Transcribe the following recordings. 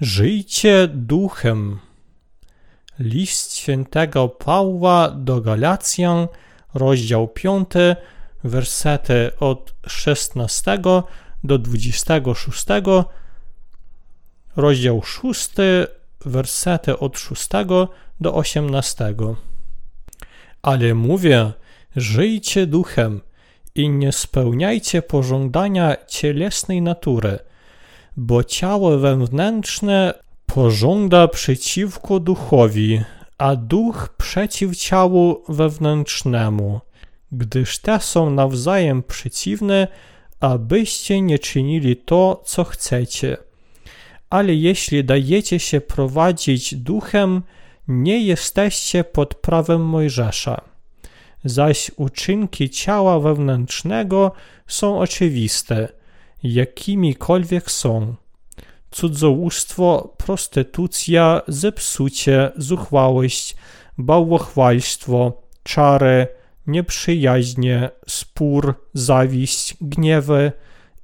Żyjcie duchem. List świętego Pawła do Galacjan, rozdział 5, wersety od 16 do 26, rozdział 6, wersety od 6 do 18. Ale mówię, żyjcie duchem i nie spełniajcie pożądania cielesnej natury, bo ciało wewnętrzne pożąda przeciwko duchowi, a duch przeciw ciału wewnętrznemu, gdyż te są nawzajem przeciwne, abyście nie czynili to, co chcecie. Ale jeśli dajecie się prowadzić duchem, nie jesteście pod prawem Mojżesza. Zaś uczynki ciała wewnętrznego są oczywiste, jakimikolwiek są. Cudzołóstwo, prostytucja, zepsucie, zuchwałość, bałwochwalstwo, czary, nieprzyjaźnie, spór, zawiść, gniewy,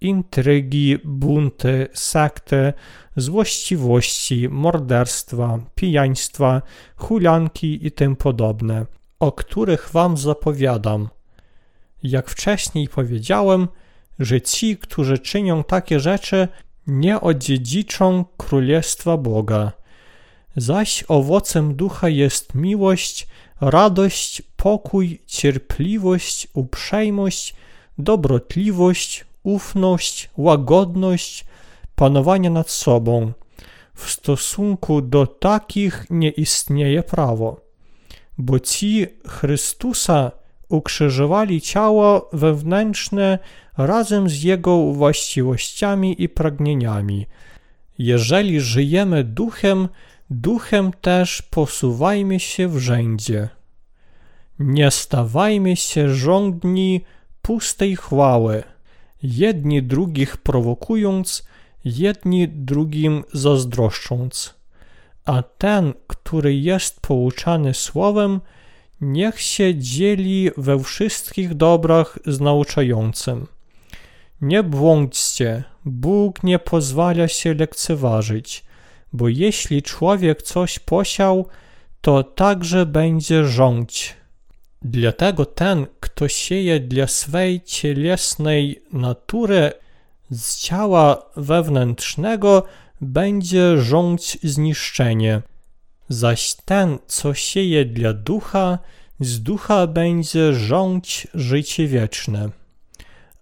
intrygi, bunty, sekty, złościwości, morderstwa, pijaństwa, hulanki i tym podobne, o których wam zapowiadam. Jak wcześniej powiedziałem, że ci, którzy czynią takie rzeczy, nie odziedziczą Królestwa Boga. Zaś owocem ducha jest miłość, radość, pokój, cierpliwość, uprzejmość, dobrotliwość, ufność, łagodność, panowanie nad sobą. W stosunku do takich nie istnieje prawo, bo ci Chrystusa ukrzyżowali ciało wewnętrzne razem z jego właściwościami i pragnieniami. Jeżeli żyjemy duchem, duchem też posuwajmy się w rzędzie. Nie stawajmy się żądni pustej chwały, jedni drugich prowokując, jedni drugim zazdroszcząc. A ten, który jest pouczany słowem, niech się dzieli we wszystkich dobrach z nauczającym. Nie błądźcie, Bóg nie pozwala się lekceważyć, bo jeśli człowiek coś posiał, to także będzie rządź. Dlatego ten, kto sieje dla swej cielesnej natury z ciała wewnętrznego, będzie rządź zniszczenie, zaś ten, co sieje dla ducha, z ducha będzie rządź życie wieczne.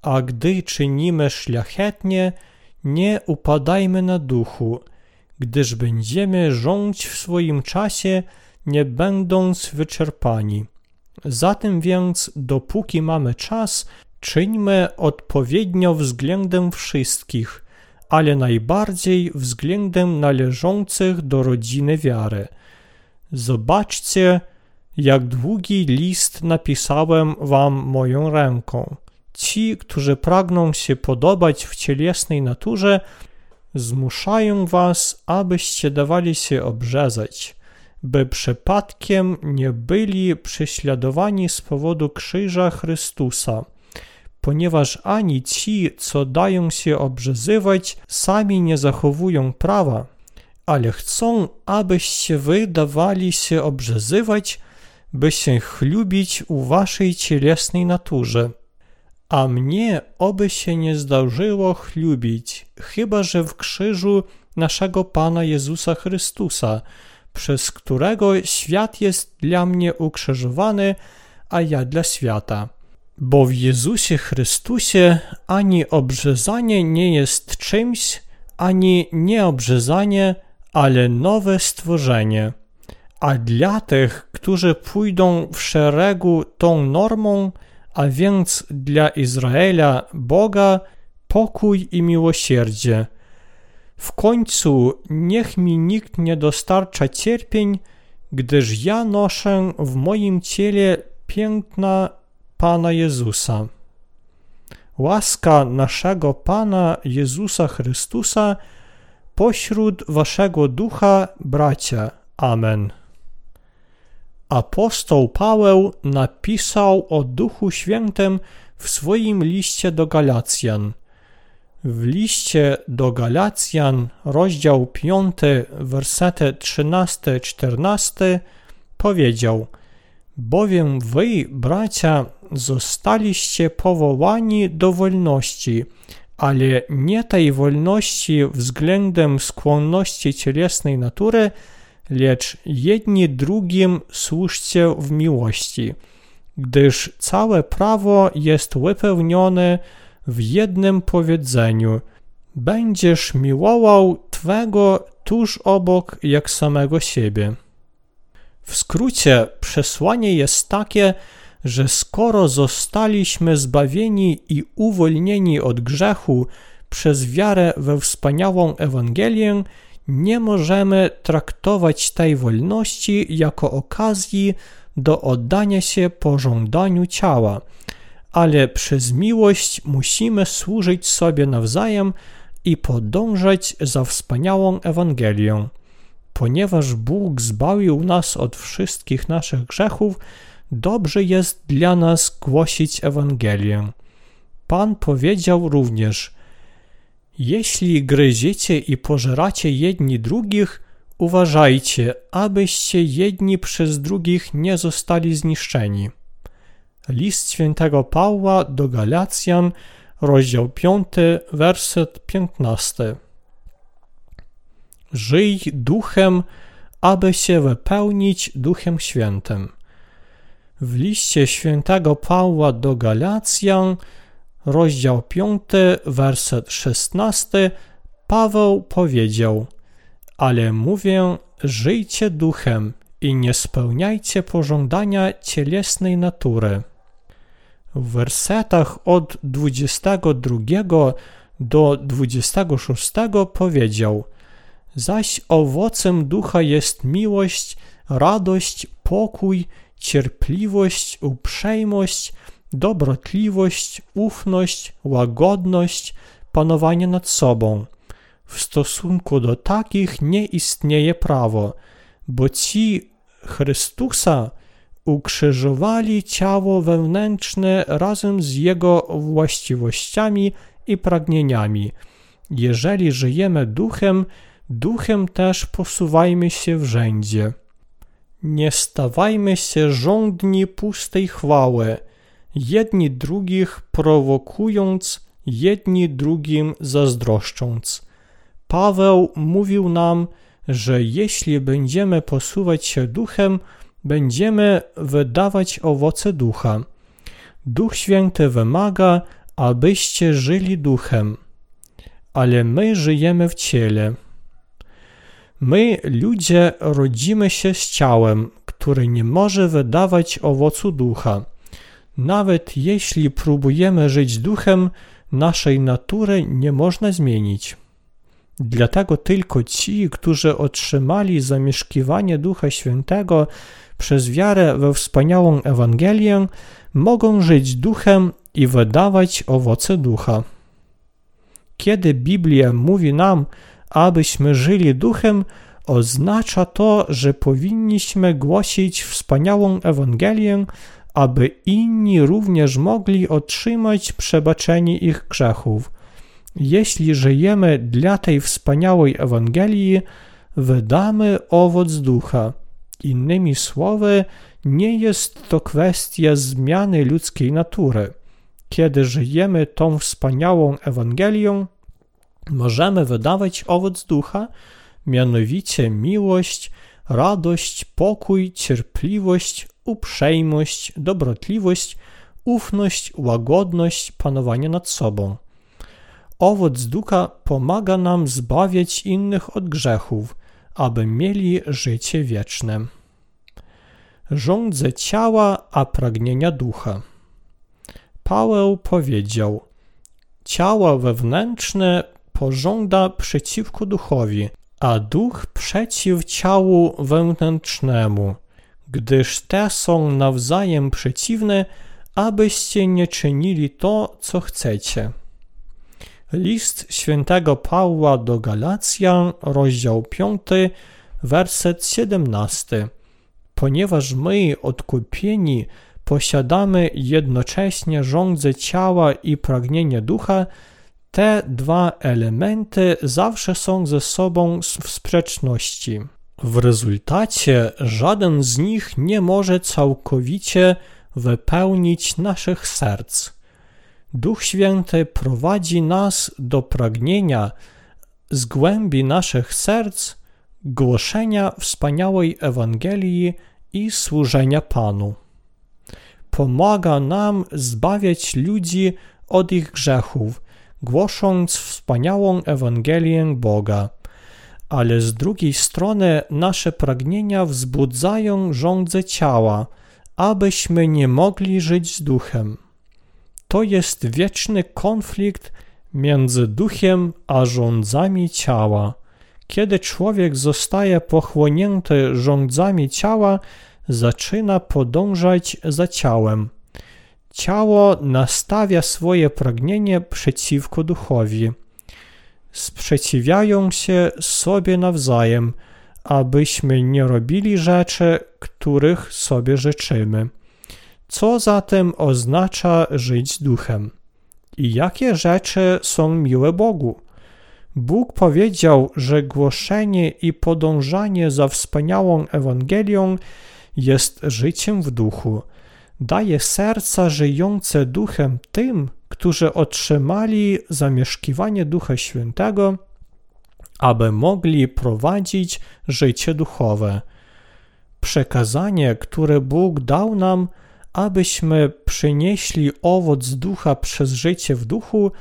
A gdy czynimy szlachetnie, nie upadajmy na duchu, gdyż będziemy rządź w swoim czasie, nie będąc wyczerpani. Zatem więc, dopóki mamy czas, czyńmy odpowiednio względem wszystkich, ale najbardziej względem należących do rodziny wiary. Zobaczcie, jak długi list napisałem wam moją ręką. Ci, którzy pragną się podobać w cielesnej naturze, zmuszają was, abyście dawali się obrzezać, by przypadkiem nie byli prześladowani z powodu krzyża Chrystusa, ponieważ ani ci, co dają się obrzezywać, sami nie zachowują prawa, ale chcą, abyście wy dawali się obrzezywać, by się chlubić u waszej cielesnej naturze a mnie oby się nie zdarzyło chlubić, chyba że w krzyżu naszego Pana Jezusa Chrystusa, przez którego świat jest dla mnie ukrzyżowany, a ja dla świata. Bo w Jezusie Chrystusie ani obrzezanie nie jest czymś, ani nieobrzezanie, ale nowe stworzenie. A dla tych, którzy pójdą w szeregu tą normą, a więc dla Izraela Boga pokój i miłosierdzie. W końcu niech mi nikt nie dostarcza cierpień, gdyż ja noszę w moim ciele piękna Pana Jezusa. Łaska naszego Pana Jezusa Chrystusa pośród waszego ducha, bracia. Amen. Apostoł Paweł napisał o Duchu Świętym w swoim liście do Galacjan. W liście do Galacjan, rozdział 5, wersety 13-14 powiedział Bowiem wy, bracia, zostaliście powołani do wolności, ale nie tej wolności względem skłonności cielesnej natury, lecz jedni drugim służcie w miłości, gdyż całe prawo jest wypełnione w jednym powiedzeniu: Będziesz miłował Twego tuż obok jak samego siebie. W skrócie, przesłanie jest takie, że skoro zostaliśmy zbawieni i uwolnieni od grzechu przez wiarę we wspaniałą Ewangelię, nie możemy traktować tej wolności jako okazji do oddania się pożądaniu ciała, ale przez miłość musimy służyć sobie nawzajem i podążać za wspaniałą Ewangelią. Ponieważ Bóg zbawił nas od wszystkich naszych grzechów, dobrze jest dla nas głosić Ewangelię. Pan powiedział również: Jeśli gryziecie i pożeracie jedni drugich, uważajcie, abyście jedni przez drugich nie zostali zniszczeni. List świętego Pawła do Galacjan, rozdział 5, werset 15. Żyj duchem, aby się wypełnić duchem świętym. W liście świętego Pawła do Galacjan, rozdział 5, werset 16, Paweł powiedział: Ale mówię, żyjcie duchem i nie spełniajcie pożądania cielesnej natury. W wersetach od 22 do 26 powiedział: Zaś owocem ducha jest miłość, radość, pokój, cierpliwość, uprzejmość, dobrotliwość, ufność, łagodność, panowanie nad sobą. W stosunku do takich nie istnieje prawo, bo ci Chrystusa ukrzyżowali ciało wewnętrzne razem z jego właściwościami i pragnieniami. Jeżeli żyjemy duchem, duchem też posuwajmy się w rzędzie. Nie stawajmy się żądni pustej chwały, jedni drugich prowokując, jedni drugim zazdroszcząc. Paweł mówił nam, że jeśli będziemy posuwać się duchem, będziemy wydawać owoce ducha. Duch Święty wymaga, abyście żyli duchem, ale my żyjemy w ciele. My, ludzie, rodzimy się z ciałem, które nie może wydawać owocu ducha. Nawet jeśli próbujemy żyć duchem, naszej natury nie można zmienić. Dlatego tylko ci, którzy otrzymali zamieszkiwanie Ducha Świętego przez wiarę we wspaniałą Ewangelię, mogą żyć duchem i wydawać owoce ducha. Kiedy Biblia mówi nam, abyśmy żyli duchem, oznacza to, że powinniśmy głosić wspaniałą Ewangelię, aby inni również mogli otrzymać przebaczenie ich grzechów. Jeśli żyjemy dla tej wspaniałej Ewangelii, wydamy owoc ducha. Innymi słowy, nie jest to kwestia zmiany ludzkiej natury. Kiedy żyjemy tą wspaniałą Ewangelią, możemy wydawać owoc ducha, mianowicie miłość, radość, pokój, cierpliwość, uprzejmość, dobrotliwość, ufność, łagodność, panowanie nad sobą. Owoc ducha pomaga nam zbawiać innych od grzechów, aby mieli życie wieczne. Rządzę ciała, a pragnienia ducha. Paweł powiedział: Ciało wewnętrzne pożąda przeciwko duchowi, a duch przeciw ciału wewnętrznemu, gdyż te są nawzajem przeciwne, abyście nie czynili to, co chcecie. List świętego Pawła do Galacjan, rozdział 5, werset 17. Ponieważ my, odkupieni, posiadamy jednocześnie żądzę ciała i pragnienie ducha, te dwa elementy zawsze są ze sobą w sprzeczności. W rezultacie żaden z nich nie może całkowicie wypełnić naszych serc. Duch Święty prowadzi nas do pragnienia z głębi naszych serc głoszenia wspaniałej Ewangelii i służenia Panu. Pomaga nam zbawiać ludzi od ich grzechów, głosząc wspaniałą Ewangelię Boga. Ale z drugiej strony nasze pragnienia wzbudzają żądze ciała, abyśmy nie mogli żyć z duchem. To jest wieczny konflikt między duchem a rządzami ciała. Kiedy człowiek zostaje pochłonięty rządzami ciała, zaczyna podążać za ciałem. Ciało nastawia swoje pragnienie przeciwko duchowi. Sprzeciwiają się sobie nawzajem, abyśmy nie robili rzeczy, których sobie życzymy. Co zatem oznacza żyć duchem? I jakie rzeczy są miłe Bogu? Bóg powiedział, że głoszenie i podążanie za wspaniałą Ewangelią jest życiem w duchu. Daje serca żyjące duchem tym, którzy otrzymali zamieszkiwanie Ducha Świętego, aby mogli prowadzić życie duchowe. Przekazanie, które Bóg dał nam, abyśmy przynieśli owoc ducha przez życie w duchu,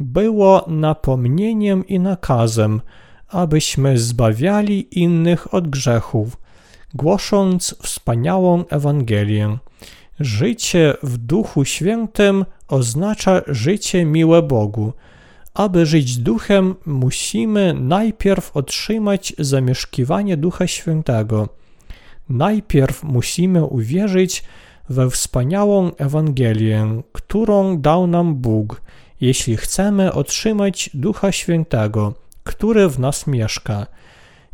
było napomnieniem i nakazem, abyśmy zbawiali innych od grzechów, głosząc wspaniałą Ewangelię. Życie w Duchu Świętym oznacza życie miłe Bogu. Aby żyć duchem, musimy najpierw otrzymać zamieszkiwanie Ducha Świętego. Najpierw musimy uwierzyć we wspaniałą Ewangelię, którą dał nam Bóg, jeśli chcemy otrzymać Ducha Świętego, który w nas mieszka.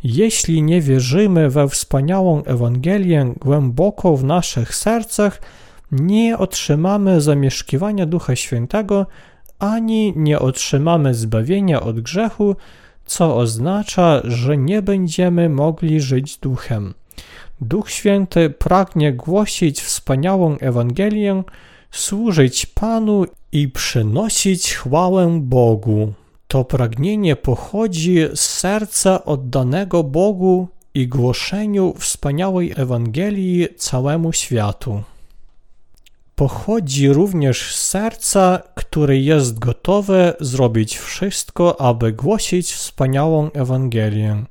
Jeśli nie wierzymy we wspaniałą Ewangelię głęboko w naszych sercach, nie otrzymamy zamieszkiwania Ducha Świętego, ani nie otrzymamy zbawienia od grzechu, co oznacza, że nie będziemy mogli żyć duchem. Duch Święty pragnie głosić wspaniałą Ewangelię, służyć Panu i przynosić chwałę Bogu. To pragnienie pochodzi z serca oddanego Bogu i głoszeniu wspaniałej Ewangelii całemu światu. Pochodzi również z serca, które jest gotowe zrobić wszystko, aby głosić wspaniałą Ewangelię.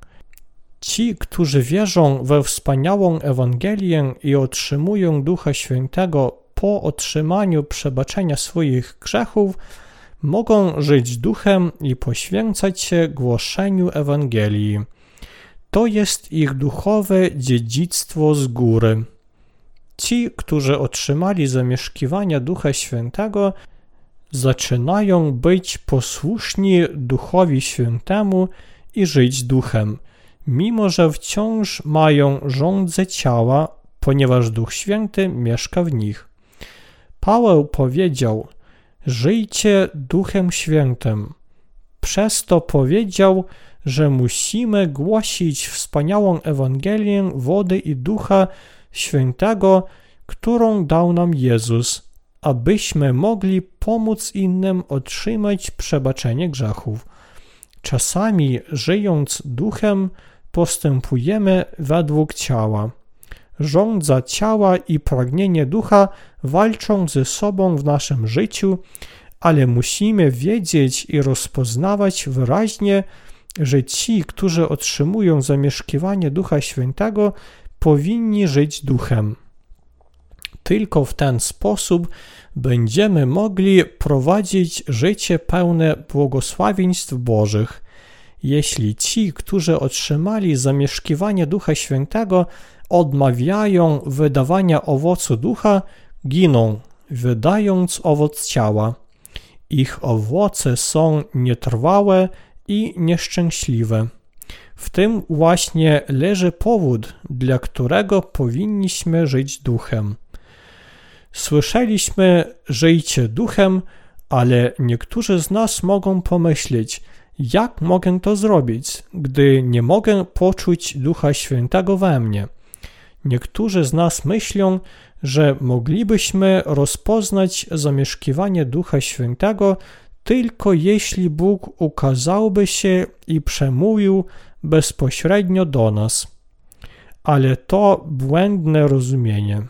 Ci, którzy wierzą we wspaniałą Ewangelię i otrzymują Ducha Świętego po otrzymaniu przebaczenia swoich grzechów, mogą żyć duchem i poświęcać się głoszeniu Ewangelii. To jest ich duchowe dziedzictwo z góry. Ci, którzy otrzymali zamieszkiwania Ducha Świętego, zaczynają być posłuszni Duchowi Świętemu i żyć duchem, mimo że wciąż mają rządzę ciała, ponieważ Duch Święty mieszka w nich. Paweł powiedział: Żyjcie Duchem Świętym. Przez to powiedział, że musimy głosić wspaniałą Ewangelię wody i Ducha Świętego, którą dał nam Jezus, abyśmy mogli pomóc innym otrzymać przebaczenie grzechów. Czasami, żyjąc duchem, postępujemy według ciała. Rządza ciała i pragnienie ducha walczą ze sobą w naszym życiu, ale musimy wiedzieć i rozpoznawać wyraźnie, że ci, którzy otrzymują zamieszkiwanie Ducha Świętego, powinni żyć duchem. Tylko w ten sposób będziemy mogli prowadzić życie pełne błogosławieństw Bożych. Jeśli ci, którzy otrzymali zamieszkiwanie Ducha Świętego, odmawiają wydawania owocu ducha, giną, wydając owoc ciała. Ich owoce są nietrwałe i nieszczęśliwe. W tym właśnie leży powód, dla którego powinniśmy żyć duchem. Słyszeliśmy, żyjcie duchem, Ale niektórzy z nas mogą pomyśleć, jak mogę to zrobić, gdy nie mogę poczuć Ducha Świętego we mnie? Niektórzy z nas myślą, że moglibyśmy rozpoznać zamieszkiwanie Ducha Świętego tylko jeśli Bóg ukazałby się i przemówił bezpośrednio do nas. Ale to błędne rozumienie.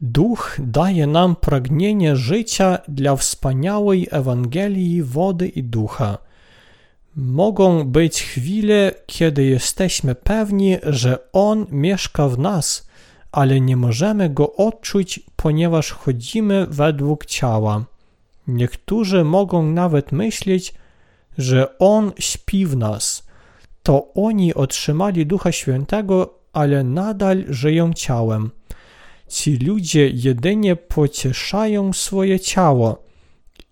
Duch daje nam pragnienie życia dla wspaniałej Ewangelii wody i ducha. Mogą być chwile, kiedy jesteśmy pewni, że On mieszka w nas, ale nie możemy Go odczuć, ponieważ chodzimy według ciała. Niektórzy mogą nawet myśleć, że On śpi w nas. To oni otrzymali Ducha Świętego, ale nadal żyją ciałem. Ci ludzie jedynie pocieszają swoje ciało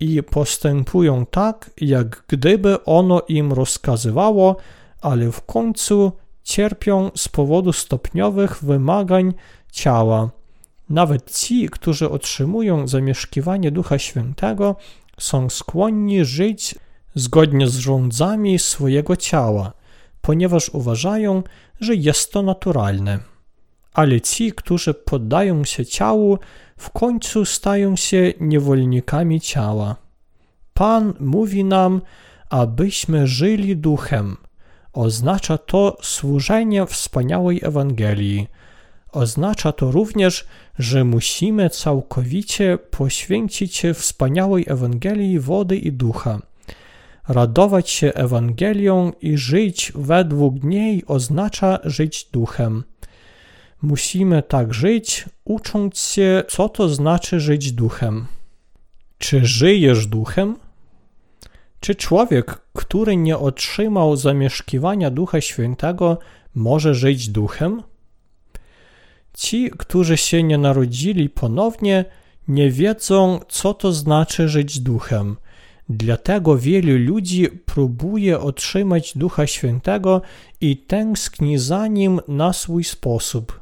i postępują tak, jak gdyby ono im rozkazywało, ale w końcu cierpią z powodu stopniowych wymagań ciała. Nawet ci, którzy otrzymują zamieszkiwanie Ducha Świętego, są skłonni żyć zgodnie z rządzami swojego ciała, ponieważ uważają, że jest to naturalne. Ale ci, którzy poddają się ciału, w końcu stają się niewolnikami ciała. Pan mówi nam, abyśmy żyli duchem. Oznacza to służenie wspaniałej Ewangelii. Oznacza to również, że musimy całkowicie poświęcić się wspaniałej Ewangelii wody i ducha. Radować się Ewangelią i żyć według niej oznacza żyć duchem. Musimy tak żyć, ucząc się, co to znaczy żyć duchem. Czy żyjesz duchem? Czy człowiek, który nie otrzymał zamieszkiwania Ducha Świętego, może żyć duchem? Ci, którzy się nie narodzili ponownie, nie wiedzą, co to znaczy żyć duchem. Dlatego wielu ludzi próbuje otrzymać Ducha Świętego i tęskni za nim na swój sposób.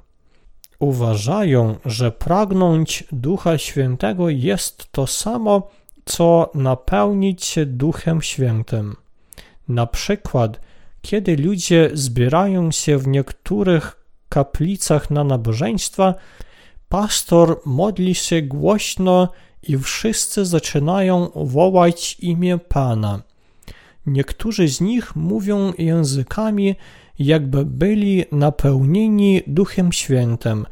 Uważają, że pragnąć Ducha Świętego jest to samo, co napełnić się Duchem Świętym. Na przykład, kiedy ludzie zbierają się w niektórych kaplicach na nabożeństwa, pastor modli się głośno i wszyscy zaczynają wołać imię Pana. Niektórzy z nich mówią językami, jakby byli napełnieni Duchem Świętym,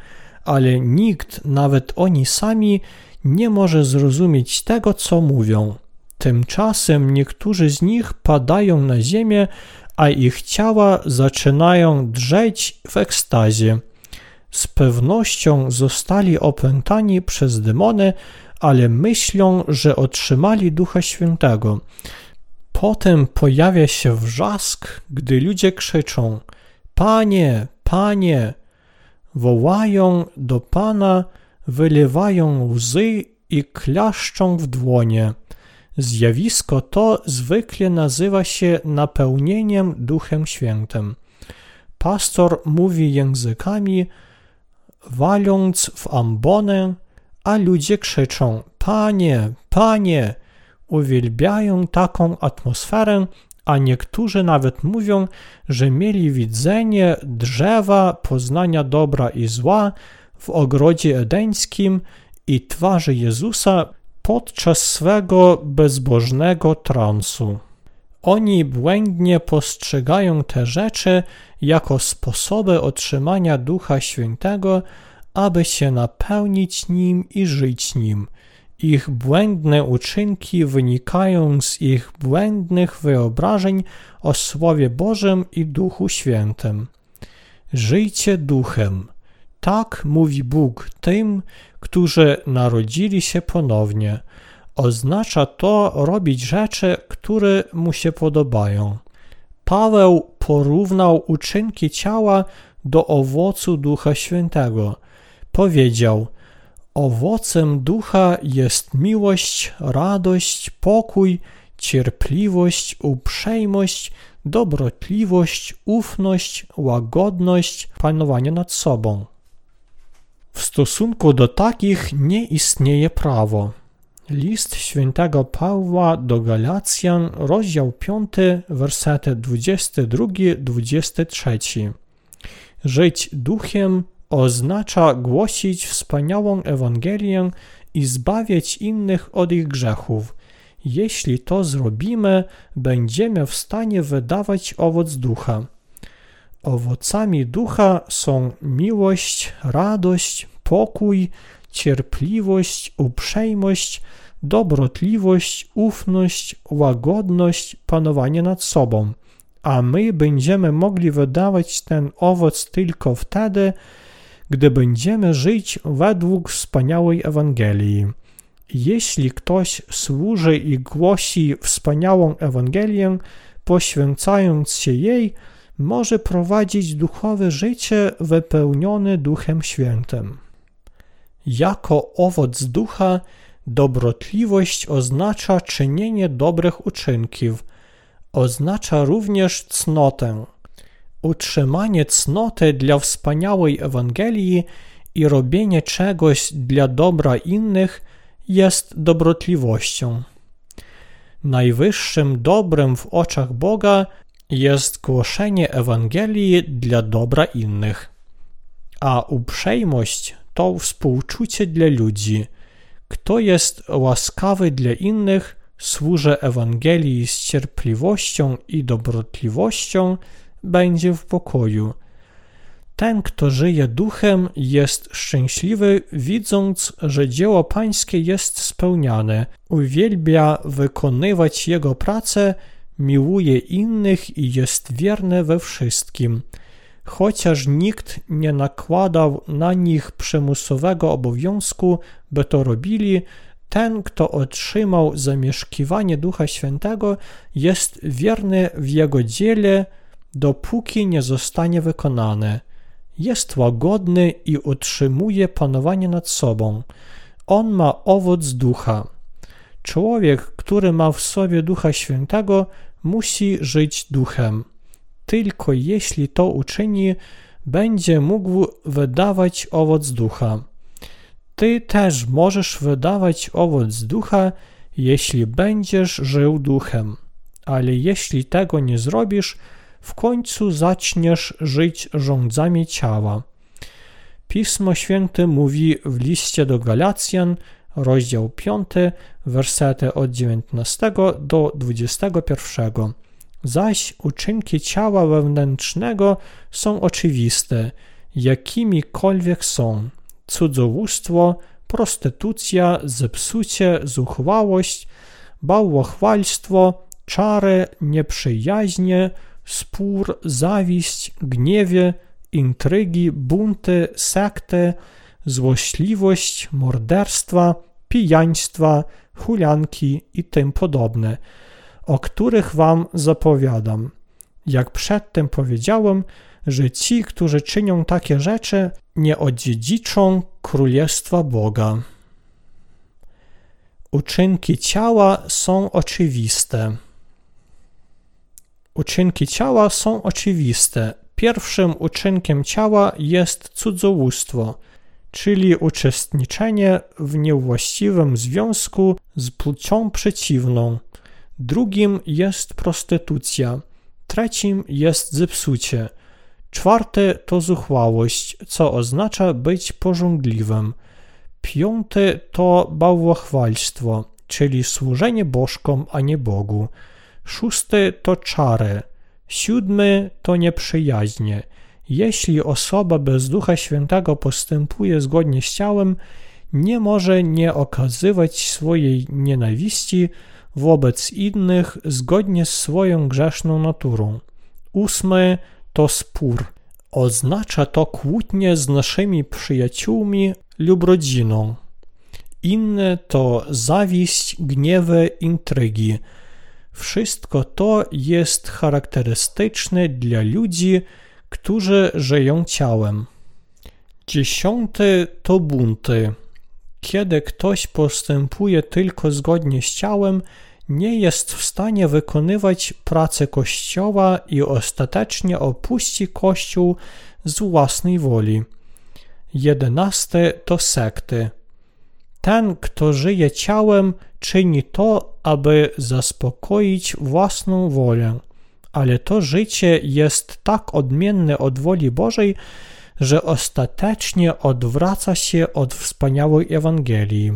ale nikt, nawet oni sami, nie może zrozumieć tego, co mówią. Tymczasem niektórzy z nich padają na ziemię, a ich ciała zaczynają drzeć w ekstazie. Z pewnością zostali opętani przez demony, ale myślą, że otrzymali Ducha Świętego. Potem pojawia się wrzask, gdy ludzie krzyczą: Panie, Panie! Wołają do Pana, wylewają łzy i klaszczą w dłonie. Zjawisko to zwykle nazywa się napełnieniem Duchem Świętym. Pastor mówi językami, waląc w ambonę, a ludzie krzyczą: Panie, Panie! Uwielbiają taką atmosferę, a niektórzy nawet mówią, że mieli widzenie drzewa poznania dobra i zła w ogrodzie edeńskim i twarzy Jezusa podczas swego bezbożnego transu. Oni błędnie postrzegają te rzeczy jako sposoby otrzymania Ducha Świętego, aby się napełnić nim i żyć nim. Ich błędne uczynki wynikają z ich błędnych wyobrażeń o Słowie Bożym i Duchu Świętym. Żyjcie duchem. Tak mówi Bóg tym, którzy narodzili się ponownie. Oznacza to robić rzeczy, które mu się podobają. Paweł porównał uczynki ciała do owocu Ducha Świętego. Powiedział: Owocem ducha jest miłość, radość, pokój, cierpliwość, uprzejmość, dobrotliwość, ufność, łagodność, panowanie nad sobą. W stosunku do takich nie istnieje prawo. List świętego Pawła do Galacjan, rozdział 5, wersety 22-23. Żyć duchem oznacza głosić wspaniałą Ewangelię i zbawiać innych od ich grzechów. Jeśli to zrobimy, będziemy w stanie wydawać owoc ducha. Owocami ducha są miłość, radość, pokój, cierpliwość, uprzejmość, dobrotliwość, ufność, łagodność, panowanie nad sobą. A my będziemy mogli wydawać ten owoc tylko wtedy, gdy będziemy żyć według wspaniałej Ewangelii. Jeśli ktoś służy i głosi wspaniałą Ewangelię, poświęcając się jej, może prowadzić duchowe życie wypełnione Duchem Świętym. Jako owoc ducha, dobrotliwość oznacza czynienie dobrych uczynków, oznacza również cnotę. Utrzymanie cnoty dla wspaniałej Ewangelii i robienie czegoś dla dobra innych jest dobrotliwością. Najwyższym dobrem w oczach Boga jest głoszenie Ewangelii dla dobra innych, a uprzejmość to współczucie dla ludzi. Kto jest łaskawy dla innych, służy Ewangelii z cierpliwością i dobrotliwością, będzie w pokoju. Ten, kto żyje duchem, jest szczęśliwy, widząc, że dzieło pańskie jest spełniane, uwielbia wykonywać jego pracę, miłuje innych i jest wierny we wszystkim. Chociaż nikt nie nakładał na nich przymusowego obowiązku, by to robili, ten, kto otrzymał zamieszkiwanie Ducha Świętego, jest wierny w jego dziele, dopóki nie zostanie wykonane. Jest łagodny i utrzymuje panowanie nad sobą. On ma owoc ducha. Człowiek, który ma w sobie Ducha Świętego, musi żyć duchem. Tylko jeśli to uczyni, będzie mógł wydawać owoc ducha. Ty też możesz wydawać owoc ducha, jeśli będziesz żył duchem. Ale jeśli tego nie zrobisz, w końcu zaczniesz żyć rządzami ciała. Pismo Święte mówi w liście do Galacjan, rozdział 5, wersety od 19 do 21. Zaś uczynki ciała wewnętrznego są oczywiste, jakimikolwiek są: cudzołóstwo, prostytucja, zepsucie, zuchwałość, bałwochwalstwo, czary, nieprzyjaźnie, spór, zawiść, gniewie, intrygi, bunty, sekty, złośliwość, morderstwa, pijaństwa, hulanki i tym podobne, o których wam zapowiadam. Jak przedtem powiedziałem, że ci, którzy czynią takie rzeczy, nie odziedziczą Królestwa Boga. Uczynki ciała są oczywiste. Uczynki ciała są oczywiste. Pierwszym uczynkiem ciała jest cudzołóstwo, czyli uczestniczenie w niewłaściwym związku z płcią przeciwną. Drugim jest prostytucja. Trzecim jest zepsucie. Czwarte to zuchwałość, co oznacza być pożądliwym. Piąte to bałwochwalstwo, czyli służenie bożkom, a nie Bogu. Szósty to czary. Siódmy to nieprzyjaźnie. Jeśli osoba bez Ducha Świętego postępuje zgodnie z ciałem, nie może nie okazywać swojej nienawiści wobec innych zgodnie z swoją grzeszną naturą. Ósmy to spór. Oznacza to kłótnie z naszymi przyjaciółmi lub rodziną. Inne to zawiść, gniewy, intrygi. Wszystko to jest charakterystyczne dla ludzi, którzy żyją ciałem. Dziesiąty to bunty. Kiedy ktoś postępuje tylko zgodnie z ciałem, nie jest w stanie wykonywać pracy Kościoła i ostatecznie opuści Kościół z własnej woli. Jedenaste to sekty. Ten, kto żyje ciałem, czyni to, aby zaspokoić własną wolę. Ale to życie jest tak odmienne od woli Bożej, że ostatecznie odwraca się od wspaniałej Ewangelii.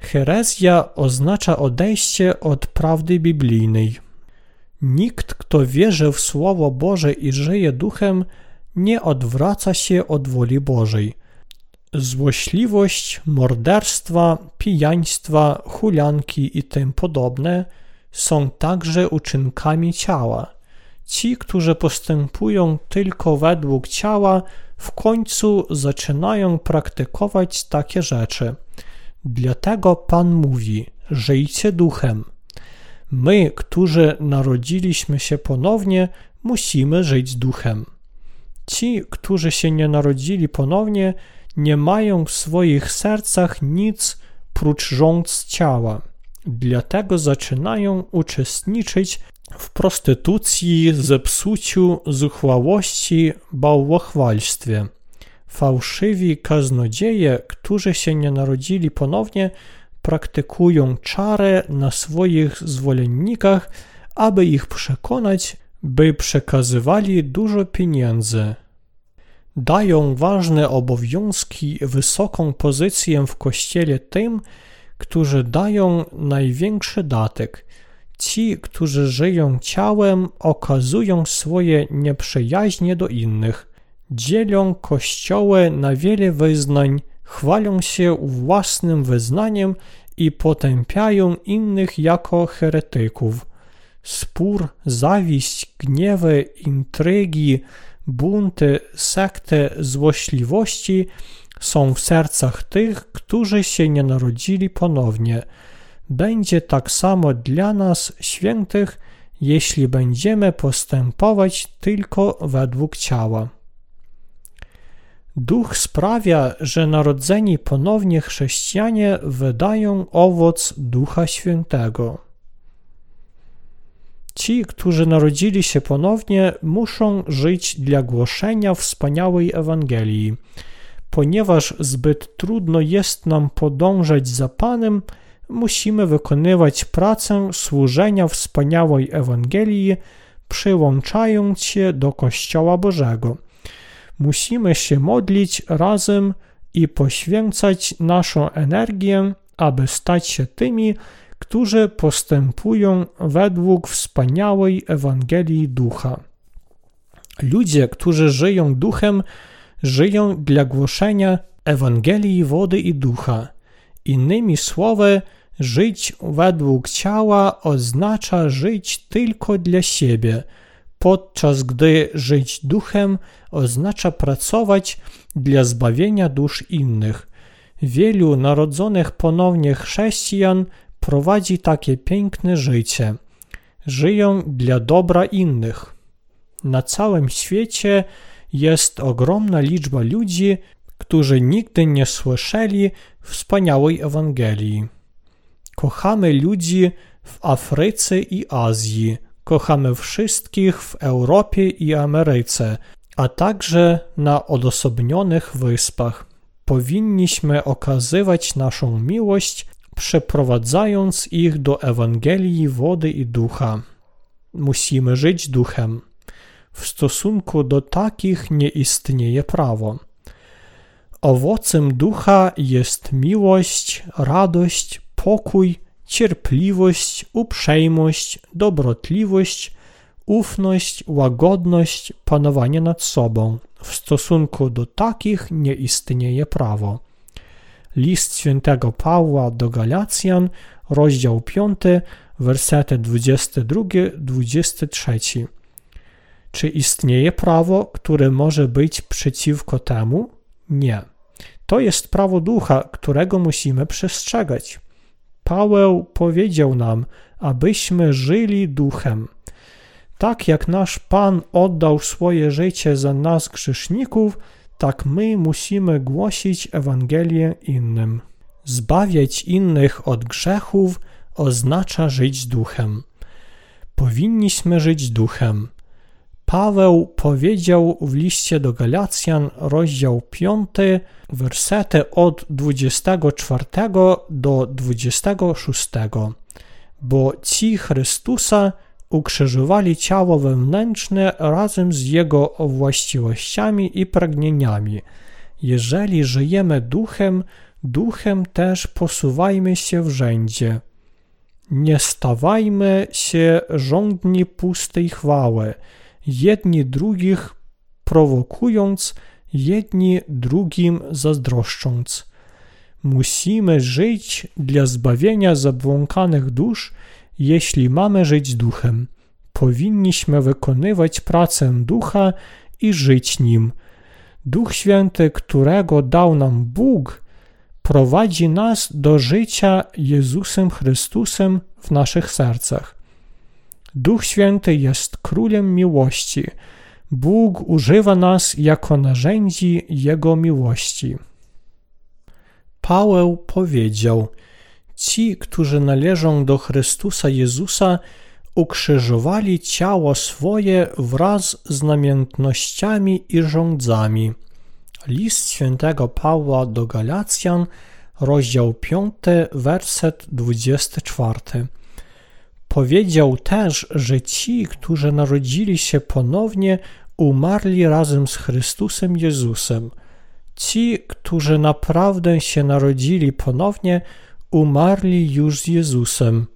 Herezja oznacza odejście od prawdy biblijnej. Nikt, kto wierzy w Słowo Boże i żyje duchem, nie odwraca się od woli Bożej. Złośliwość, morderstwa, pijaństwa, hulanki i tym podobne są także uczynkami ciała. Ci, którzy postępują tylko według ciała, w końcu zaczynają praktykować takie rzeczy. Dlatego Pan mówi: Żyjcie duchem. My, którzy narodziliśmy się ponownie, musimy żyć duchem. Ci, którzy się nie narodzili ponownie, nie mają w swoich sercach nic prócz rząd ciała. Dlatego zaczynają uczestniczyć w prostytucji, zepsuciu, zuchwałości, bałwochwalstwie. Fałszywi kaznodzieje, którzy się nie narodzili ponownie, praktykują czarę na swoich zwolennikach, aby ich przekonać, by przekazywali dużo pieniędzy. Dają ważne obowiązki, wysoką pozycję w kościele tym, którzy dają największy datek. Ci, którzy żyją ciałem, okazują swoje nieprzyjaźnie do innych, dzielą kościoły na wiele wyznań, chwalą się własnym wyznaniem i potępiają innych jako heretyków. Spór, zawiść, gniewy, intrygi, bunty, sekty, złośliwości są w sercach tych, którzy się nie narodzili ponownie. Będzie tak samo dla nas, świętych, jeśli będziemy postępować tylko według ciała. Duch sprawia, że narodzeni ponownie chrześcijanie wydają owoc Ducha Świętego. Ci, którzy narodzili się ponownie, muszą żyć dla głoszenia wspaniałej Ewangelii. Ponieważ zbyt trudno jest nam podążać za Panem, musimy wykonywać pracę służenia wspaniałej Ewangelii, przyłączając się do Kościoła Bożego. Musimy się modlić razem i poświęcać naszą energię, aby stać się tymi, którzy postępują według wspaniałej Ewangelii Ducha. Ludzie, którzy żyją duchem, żyją dla głoszenia Ewangelii wody i ducha. Innymi słowy, żyć według ciała oznacza żyć tylko dla siebie, podczas gdy żyć duchem oznacza pracować dla zbawienia dusz innych. Wielu narodzonych ponownie chrześcijan prowadzi takie piękne życie. Żyją dla dobra innych. Na całym świecie jest ogromna liczba ludzi, którzy nigdy nie słyszeli wspaniałej Ewangelii. Kochamy ludzi w Afryce i Azji, kochamy wszystkich w Europie i Ameryce, a także na odosobnionych wyspach. Powinniśmy okazywać naszą miłość przeprowadzając ich do Ewangelii wody i ducha. Musimy żyć duchem. W stosunku do takich nie istnieje prawo. Owocem ducha jest miłość, radość, pokój, cierpliwość, uprzejmość, dobrotliwość, ufność, łagodność, panowanie nad sobą. W stosunku do takich nie istnieje prawo. List świętego Pawła do Galacjan, rozdział 5, wersety 22-23. Czy istnieje prawo, które może być przeciwko temu? Nie. To jest prawo ducha, którego musimy przestrzegać. Paweł powiedział nam, abyśmy żyli duchem. Tak jak nasz Pan oddał swoje życie za nas grzeszników, tak my musimy głosić Ewangelię innym. Zbawiać innych od grzechów oznacza żyć duchem. Powinniśmy żyć duchem. Paweł powiedział w liście do Galacjan, rozdział 5, wersety od 24 do 26. Bo ci Chrystusa ukrzyżowali ciało wewnętrzne razem z jego właściwościami i pragnieniami. Jeżeli żyjemy duchem, duchem też posuwajmy się w rzędzie. Nie stawajmy się żądni pustej chwały, jedni drugich prowokując, jedni drugim zazdroszcząc. Musimy żyć dla zbawienia zabłąkanych dusz, jeśli mamy żyć duchem. Powinniśmy wykonywać pracę ducha i żyć nim. Duch Święty, którego dał nam Bóg, prowadzi nas do życia Jezusem Chrystusem w naszych sercach. Duch Święty jest królem miłości. Bóg używa nas jako narzędzi Jego miłości. Paweł powiedział: Ci, którzy należą do Chrystusa Jezusa, ukrzyżowali ciało swoje wraz z namiętnościami i rządzami. List świętego Pawła do Galacjan, rozdział 5, werset 24. Powiedział też, że ci, którzy narodzili się ponownie, umarli razem z Chrystusem Jezusem. Ci, którzy naprawdę się narodzili ponownie, umarli już z Jezusem.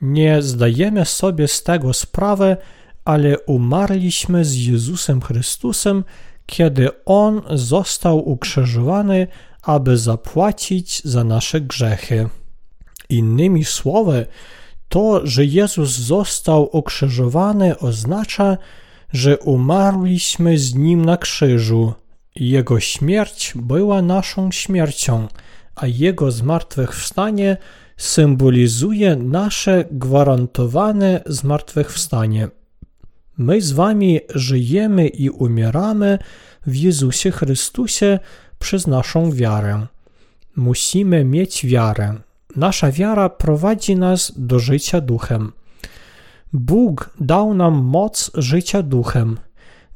Nie zdajemy sobie z tego sprawy, ale umarliśmy z Jezusem Chrystusem, kiedy On został ukrzyżowany, aby zapłacić za nasze grzechy. Innymi słowy, to, że Jezus został ukrzyżowany, oznacza, że umarliśmy z Nim na krzyżu. Jego śmierć była naszą śmiercią, a Jego zmartwychwstanie symbolizuje nasze gwarantowane zmartwychwstanie. My z Wami żyjemy i umieramy w Jezusie Chrystusie przez naszą wiarę. Musimy mieć wiarę. Nasza wiara prowadzi nas do życia duchem. Bóg dał nam moc życia duchem.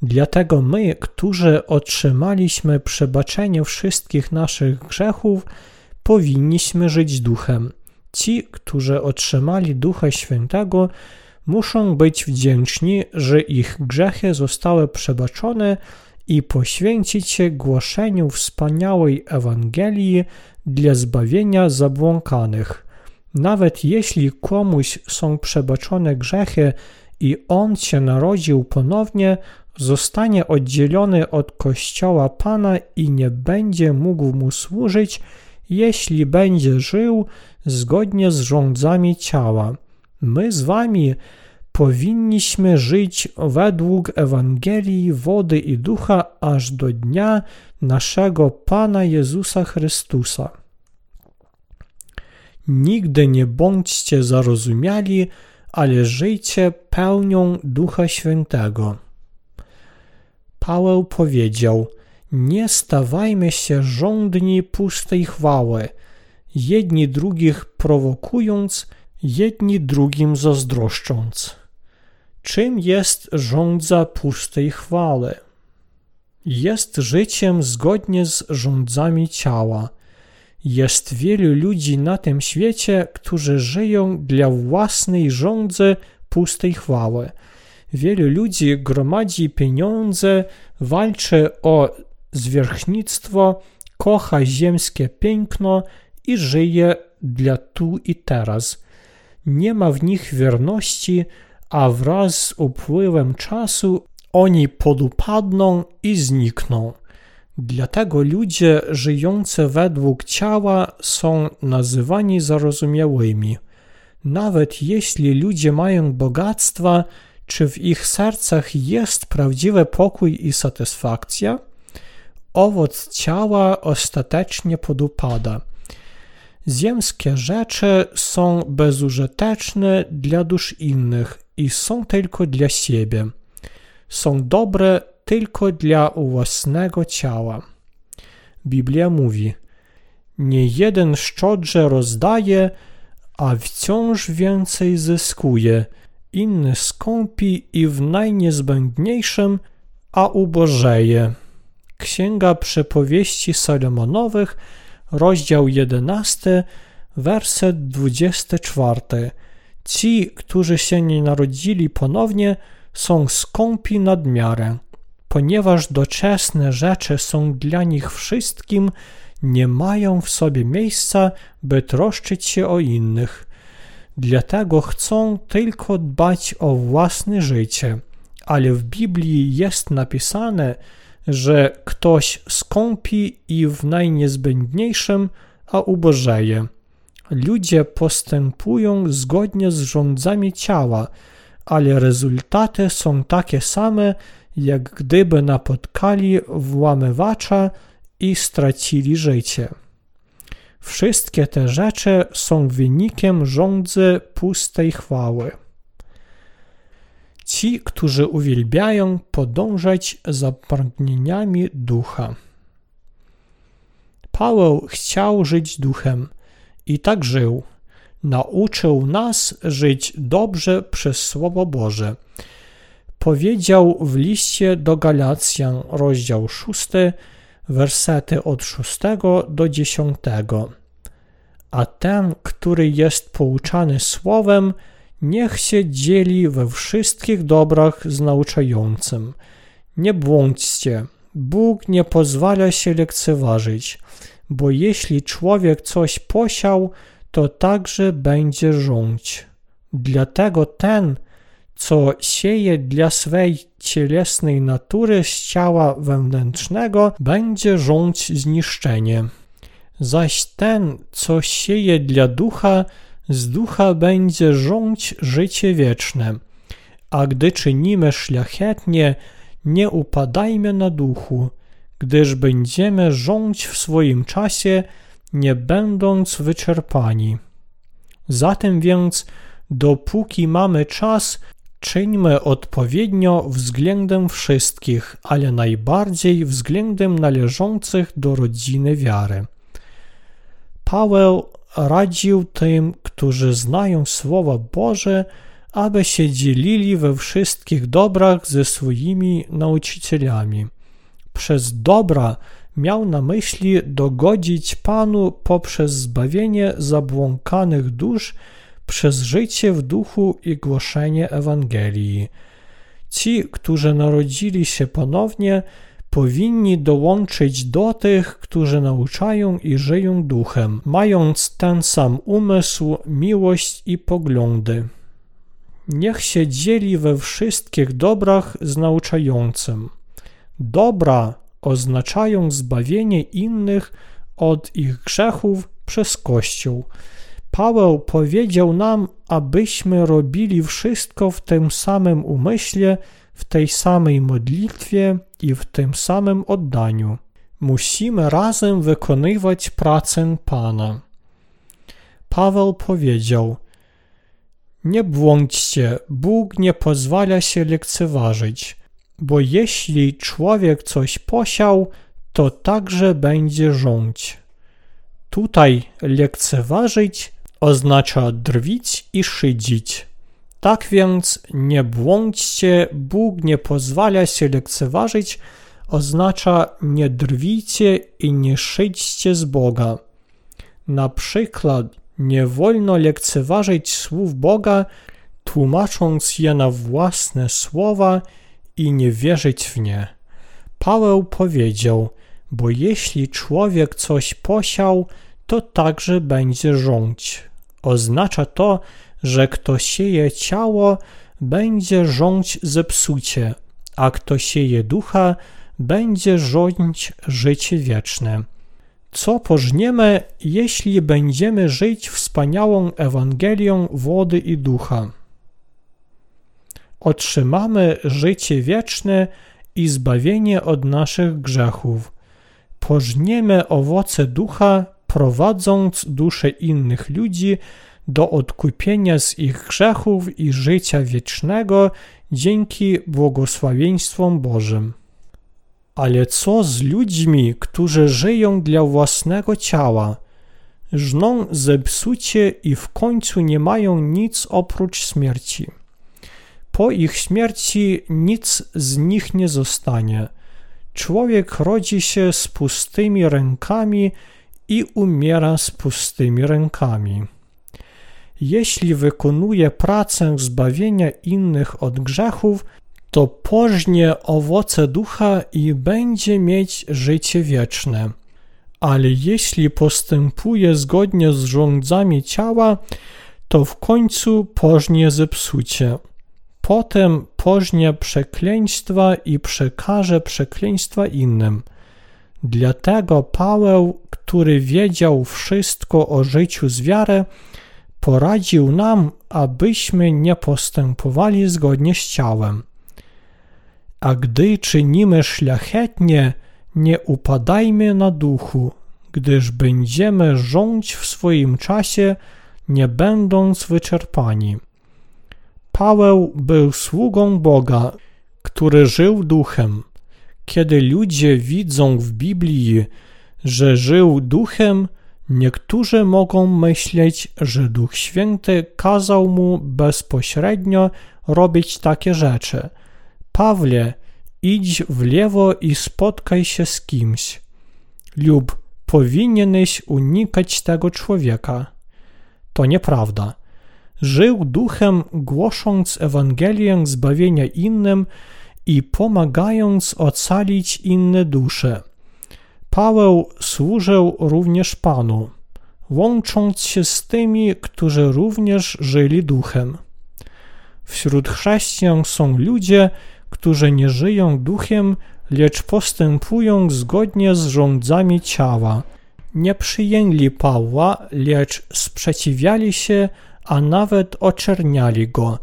Dlatego my, którzy otrzymaliśmy przebaczenie wszystkich naszych grzechów, powinniśmy żyć duchem. Ci, którzy otrzymali Ducha Świętego, muszą być wdzięczni, że ich grzechy zostały przebaczone i poświęcić się głoszeniu wspaniałej Ewangelii dla zbawienia zabłąkanych. Nawet jeśli komuś są przebaczone grzechy i on się narodził ponownie, zostanie oddzielony od Kościoła Pana i nie będzie mógł mu służyć, jeśli będzie żył zgodnie z rządzami ciała. My z wami powinniśmy żyć według Ewangelii wody i ducha aż do dnia naszego Pana Jezusa Chrystusa. Nigdy nie bądźcie zarozumiali, ale żyjcie pełnią Ducha Świętego. Paweł powiedział: Nie stawajmy się żądni pustej chwały, jedni drugich prowokując, jedni drugim zazdroszcząc. Czym jest rządza pustej chwały? Jest życiem zgodnie z rządzami ciała. Jest wielu ludzi na tym świecie, którzy żyją dla własnej rządzy pustej chwały. Wielu ludzi gromadzi pieniądze, walczy o zwierzchnictwo, kocha ziemskie piękno i żyje dla tu i teraz. Nie ma w nich wierności, a wraz z upływem czasu oni podupadną i znikną. Dlatego ludzie żyjący według ciała są nazywani zarozumiałymi. Nawet jeśli ludzie mają bogactwa, czy w ich sercach jest prawdziwy pokój i satysfakcja? Owoc ciała ostatecznie podupada. Ziemskie rzeczy są bezużyteczne dla dusz innych i są tylko dla siebie. Są dobre tylko dla własnego ciała. Biblia mówi: Nie jeden szczodrze rozdaje, a wciąż więcej zyskuje, inny skąpi i w najniezbędniejszym, a ubożeje. Księga Przepowieści Salomonowych, rozdział 11, werset 24. Ci, którzy się nie narodzili ponownie, są skąpi nadmiarę. Ponieważ doczesne rzeczy są dla nich wszystkim, nie mają w sobie miejsca, by troszczyć się o innych. Dlatego chcą tylko dbać o własne życie. Ale w Biblii jest napisane, że ktoś skąpi i w najniezbędniejszym, a ubożeje. Ludzie postępują zgodnie z rządzami ciała, ale rezultaty są takie same, jak gdyby napotkali włamywacza i stracili życie. Wszystkie te rzeczy są wynikiem rządzy pustej chwały. Ci, którzy uwielbiają podążać za pragnieniami ducha. Paweł chciał żyć duchem i tak żył. Nauczył nas żyć dobrze przez Słowo Boże. Powiedział w liście do Galacjan, rozdział 6, wersety od 6 do 10. A ten, który jest pouczany Słowem, niech się dzieli we wszystkich dobrach z nauczającym. Nie błądźcie, Bóg nie pozwala się lekceważyć, bo jeśli człowiek coś posiał, to także będzie rządź. Dlatego ten, co sieje dla swej cielesnej natury z ciała wewnętrznego, będzie rządź zniszczenie. Zaś ten, co sieje dla ducha, z ducha będzie rządź życie wieczne. A gdy czynimy szlachetnie, nie upadajmy na duchu, gdyż będziemy rządź w swoim czasie, nie będąc wyczerpani. Zatem więc, dopóki mamy czas, czyńmy odpowiednio względem wszystkich, ale najbardziej względem należących do rodziny wiary. Paweł radził tym, którzy znają Słowo Boże, aby się dzielili we wszystkich dobrach ze swoimi nauczycielami. Przez dobra miał na myśli dogodzić Panu poprzez zbawienie zabłąkanych dusz, przez życie w duchu i głoszenie Ewangelii. Ci, którzy narodzili się ponownie, powinni dołączyć do tych, którzy nauczają i żyją duchem, mając ten sam umysł, miłość i poglądy. Niech się dzieli we wszystkich dobrach z nauczającym. Dobra oznaczają zbawienie innych od ich grzechów przez Kościół. Paweł powiedział nam, abyśmy robili wszystko w tym samym umyśle, w tej samej modlitwie i w tym samym oddaniu. Musimy razem wykonywać pracę Pana. Paweł powiedział: Nie błądźcie, Bóg nie pozwala się lekceważyć, bo jeśli człowiek coś posiał, to także będzie rządź. Tutaj lekceważyć oznacza drwić i szydzić. Tak więc nie błądźcie, Bóg nie pozwala się lekceważyć, oznacza nie drwicie i nie szydźcie z Boga. Na przykład nie wolno lekceważyć słów Boga, tłumacząc je na własne słowa i nie wierzyć w nie. Paweł powiedział, bo jeśli człowiek coś posiał, to także będzie rządź. Oznacza to, że kto sieje ciało, będzie rządź zepsucie, a kto sieje ducha, będzie rządź życie wieczne. Co pożniemy, jeśli będziemy żyć wspaniałą Ewangelią wody i ducha? Otrzymamy życie wieczne i zbawienie od naszych grzechów. Pożniemy owoce ducha, prowadząc dusze innych ludzi do odkupienia z ich grzechów i życia wiecznego dzięki błogosławieństwom Bożym. Ale co z ludźmi, którzy żyją dla własnego ciała, żną zepsucie i w końcu nie mają nic oprócz śmierci? po ich śmierci nic z nich nie zostanie. Człowiek rodzi się z pustymi rękami i umiera z pustymi rękami. Jeśli wykonuje pracę zbawienia innych od grzechów, to pożnie owoce ducha i będzie mieć życie wieczne. Ale jeśli postępuje zgodnie z rządzami ciała, to w końcu pożnie zepsucie. Potem pożnie przekleństwa i przekaże przekleństwa innym. Dlatego Paweł, który wiedział wszystko o życiu z wiarę, poradził nam, abyśmy nie postępowali zgodnie z ciałem. A gdy czynimy szlachetnie, nie upadajmy na duchu, gdyż będziemy rządzić w swoim czasie, nie będąc wyczerpani. Paweł był sługą Boga, który żył duchem. Kiedy ludzie widzą w Biblii, że żył duchem, niektórzy mogą myśleć, że Duch Święty kazał mu bezpośrednio robić takie rzeczy. Pawle, idź w lewo i spotkaj się z kimś. Lub powinieneś unikać tego człowieka. To nieprawda. Żył duchem, głosząc Ewangelię zbawienia innym i pomagając ocalić inne dusze. Paweł służył również Panu, łącząc się z tymi, którzy również żyli duchem. Wśród chrześcijan są ludzie, którzy nie żyją duchem, lecz postępują zgodnie z rządzami ciała. Nie przyjęli Pawła, lecz sprzeciwiali się, a nawet oczerniali go.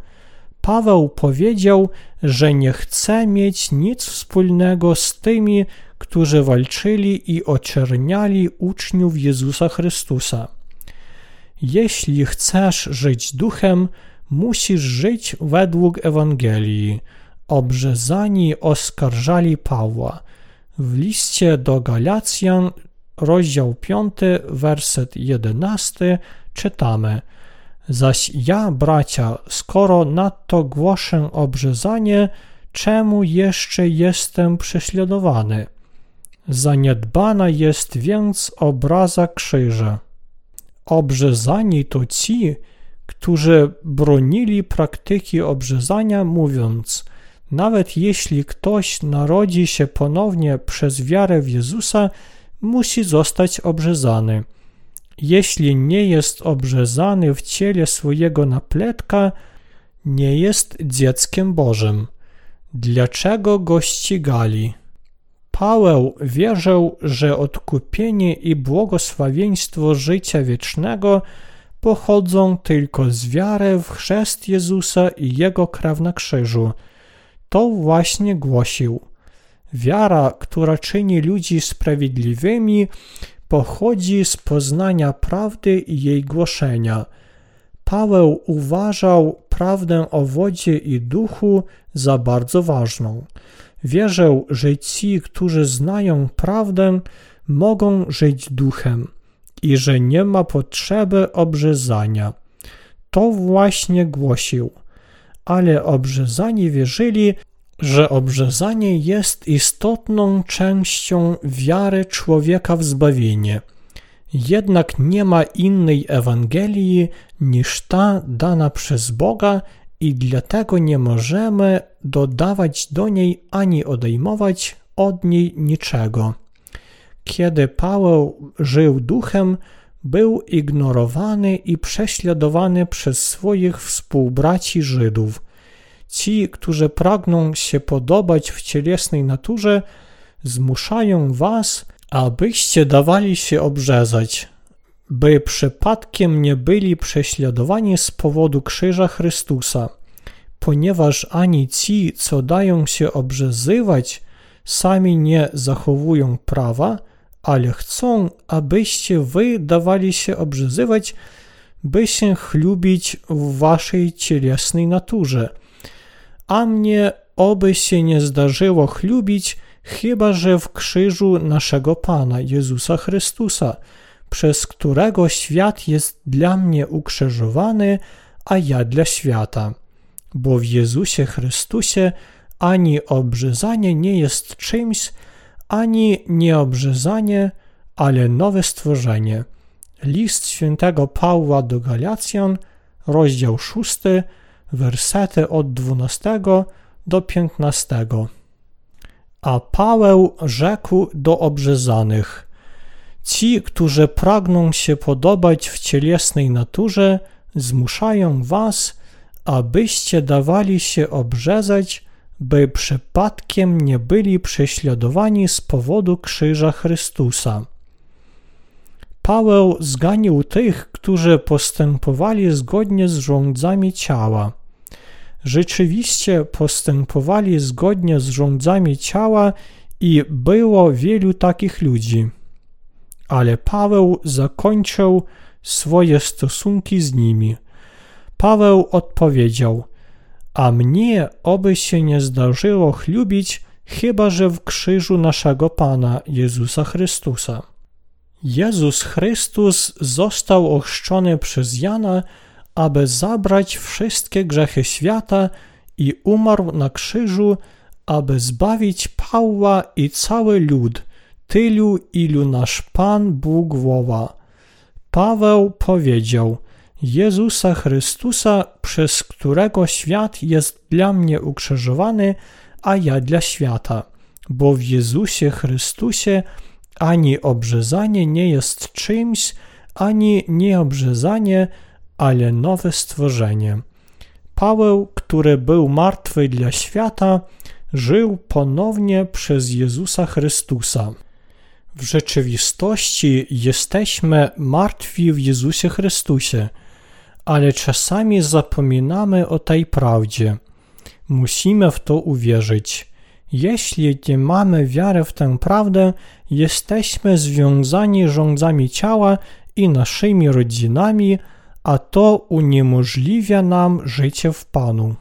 Paweł powiedział, że nie chce mieć nic wspólnego z tymi, którzy walczyli i oczerniali uczniów Jezusa Chrystusa. Jeśli chcesz żyć duchem, musisz żyć według Ewangelii. Obrzezani oskarżali Pawła. W liście do Galacjan, rozdział 5, werset 11, czytamy – Zaś ja, bracia, skoro nadto głoszę obrzezanie, czemu jeszcze jestem prześladowany? Zaniedbana jest więc obraza krzyża. Obrzezani to ci, którzy bronili praktyki obrzezania, mówiąc: Nawet jeśli ktoś narodzi się ponownie przez wiarę w Jezusa, musi zostać obrzezany jeśli nie jest obrzezany w ciele swojego napletka, nie jest dzieckiem Bożym. Dlaczego go ścigali? Paweł wierzył, że odkupienie i błogosławieństwo życia wiecznego pochodzą tylko z wiary w chrzest Jezusa i Jego krew na krzyżu. To właśnie głosił. Wiara, która czyni ludzi sprawiedliwymi, pochodzi z poznania prawdy i jej głoszenia. Paweł uważał prawdę o wodzie i duchu za bardzo ważną. Wierzył, że ci, którzy znają prawdę, mogą żyć duchem i że nie ma potrzeby obrzezania. To właśnie głosił. Ale obrzezani wierzyli, że obrzezanie jest istotną częścią wiary człowieka w zbawienie. Jednak nie ma innej Ewangelii niż ta dana przez Boga i dlatego nie możemy dodawać do niej ani odejmować od niej niczego. Kiedy Paweł żył duchem, był ignorowany i prześladowany przez swoich współbraci Żydów – Ci, którzy pragną się podobać w cielesnej naturze, zmuszają was, abyście dawali się obrzezać, by przypadkiem nie byli prześladowani z powodu krzyża Chrystusa, ponieważ ani ci, co dają się obrzezywać, sami nie zachowują prawa, ale chcą, abyście wy dawali się obrzezywać, by się chlubić w waszej cielesnej naturze – a mnie oby się nie zdarzyło chlubić, chyba że w krzyżu naszego Pana Jezusa Chrystusa, przez którego świat jest dla mnie ukrzyżowany, a ja dla świata. bo w Jezusie Chrystusie ani obrzezanie nie jest czymś, ani nieobrzezanie, ale nowe stworzenie. List świętego Pawła do Galacjan, rozdział 6, wersety od 12 do 15. A Paweł rzekł do obrzezanych: Ci, którzy pragną się podobać w cielesnej naturze, zmuszają was, abyście dawali się obrzezać, by przypadkiem nie byli prześladowani z powodu krzyża Chrystusa. Paweł zganił tych, którzy postępowali zgodnie z rządzami ciała. Rzeczywiście postępowali zgodnie z rządzami ciała i było wielu takich ludzi. Ale Paweł zakończył swoje stosunki z nimi. Paweł odpowiedział: A mnie oby się nie zdarzyło chlubić, chyba że w krzyżu naszego Pana Jezusa Chrystusa. Jezus Chrystus został ochrzczony przez Jana, aby zabrać wszystkie grzechy świata i umarł na krzyżu, aby zbawić Pawła i cały lud, tylu ilu nasz Pan Bóg woła. Paweł powiedział: Jezusa Chrystusa, przez którego świat jest dla mnie ukrzyżowany, a ja dla świata, bo w Jezusie Chrystusie ani obrzezanie nie jest czymś, ani nieobrzezanie, ale nowe stworzenie. Paweł, który był martwy dla świata, żył ponownie przez Jezusa Chrystusa. W rzeczywistości jesteśmy martwi w Jezusie Chrystusie, ale czasami zapominamy o tej prawdzie. Musimy w to uwierzyć. Jeśli nie mamy wiary w tę prawdę, jesteśmy związani rządzami ciała i naszymi rodzinami, a to uniemożliwia nam życie w Panu.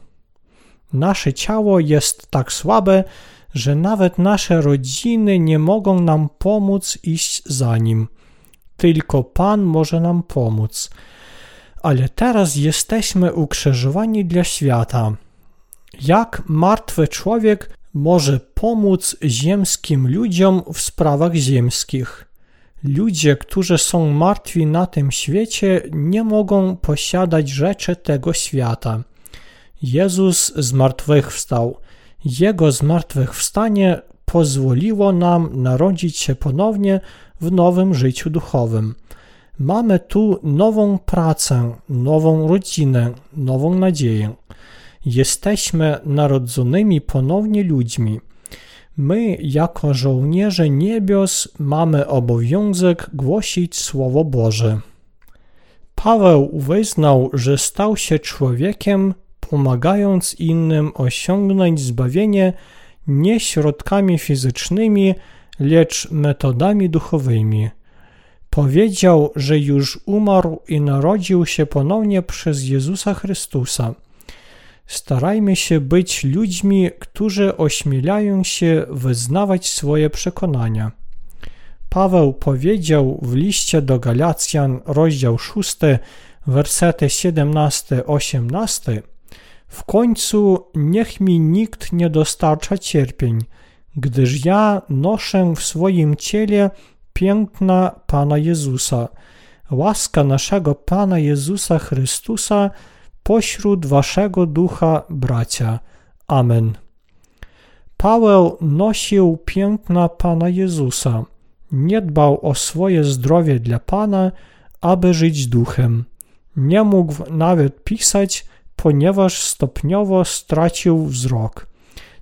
Nasze ciało jest tak słabe, że nawet nasze rodziny nie mogą nam pomóc iść za nim. Tylko Pan może nam pomóc. Ale teraz jesteśmy ukrzyżowani dla świata. Jak martwy człowiek może pomóc ziemskim ludziom w sprawach ziemskich? Ludzie, którzy są martwi na tym świecie, nie mogą posiadać rzeczy tego świata. Jezus zmartwychwstał. Jego zmartwychwstanie pozwoliło nam narodzić się ponownie w nowym życiu duchowym. Mamy tu nową pracę, nową rodzinę, nową nadzieję. Jesteśmy narodzonymi ponownie ludźmi. My, jako żołnierze niebios, mamy obowiązek głosić Słowo Boże. Paweł wyznał, że stał się człowiekiem, pomagając innym osiągnąć zbawienie nie środkami fizycznymi, lecz metodami duchowymi. Powiedział, że już umarł i narodził się ponownie przez Jezusa Chrystusa. Starajmy się być ludźmi, którzy ośmielają się wyznawać swoje przekonania. Paweł powiedział w liście do Galacjan, rozdział 6, wersety 17-18: W końcu niech mi nikt nie dostarcza cierpień, gdyż ja noszę w swoim ciele piękna Pana Jezusa. Łaska naszego Pana Jezusa Chrystusa pośród waszego ducha, bracia. Amen. Paweł nosił piękna Pana Jezusa. Nie dbał o swoje zdrowie dla Pana, aby żyć duchem. Nie mógł nawet pisać, ponieważ stopniowo stracił wzrok.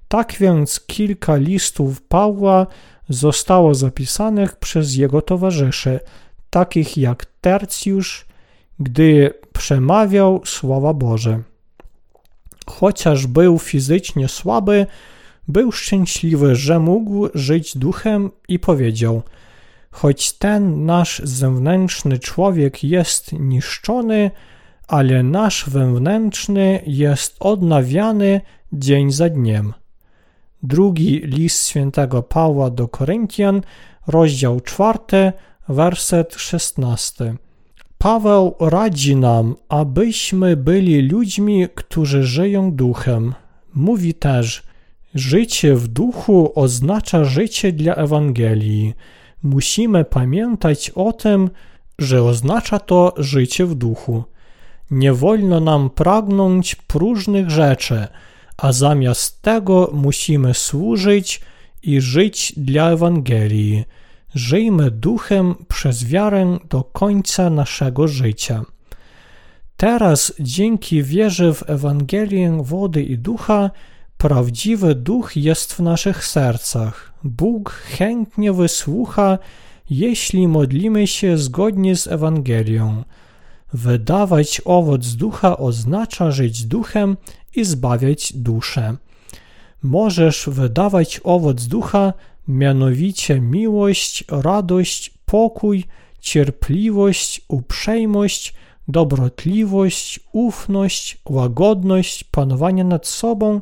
Tak więc kilka listów Pawła zostało zapisanych przez jego towarzyszy, takich jak Tercjusz, gdy przemawiał słowa Boże. Chociaż był fizycznie słaby, był szczęśliwy, że mógł żyć duchem i powiedział: Choć ten nasz zewnętrzny człowiek jest niszczony, ale nasz wewnętrzny jest odnawiany dzień za dniem. Drugi list świętego Pawła do Koryntian, rozdział czwarty, werset szesnasty. Paweł radzi nam, abyśmy byli ludźmi, którzy żyją duchem. Mówi też, życie w duchu oznacza życie dla Ewangelii. Musimy pamiętać o tym, że oznacza to życie w duchu. Nie wolno nam pragnąć próżnych rzeczy, a zamiast tego musimy służyć i żyć dla Ewangelii. Żyjmy duchem przez wiarę do końca naszego życia. Teraz dzięki wierze w Ewangelię wody i ducha prawdziwy duch jest w naszych sercach. Bóg chętnie wysłucha, jeśli modlimy się zgodnie z Ewangelią. Wydawać owoc ducha oznacza żyć duchem i zbawiać duszę. Możesz wydawać owoc ducha, mianowicie miłość, radość, pokój, cierpliwość, uprzejmość, dobrotliwość, ufność, łagodność, panowanie nad sobą,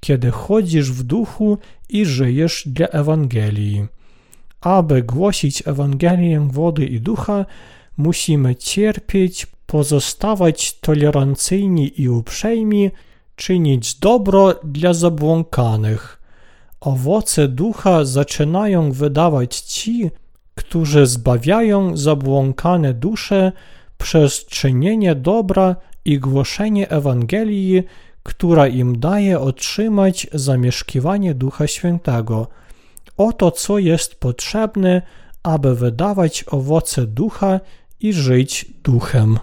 kiedy chodzisz w duchu i żyjesz dla Ewangelii. Aby głosić Ewangelię wody i ducha, musimy cierpieć, pozostawać tolerancyjni i uprzejmi, czynić dobro dla zabłąkanych. Owoce ducha zaczynają wydawać ci, którzy zbawiają zabłąkane dusze przez czynienie dobra i głoszenie Ewangelii, która im daje otrzymać zamieszkiwanie Ducha Świętego. Oto co jest potrzebne, aby wydawać owoce ducha i żyć duchem.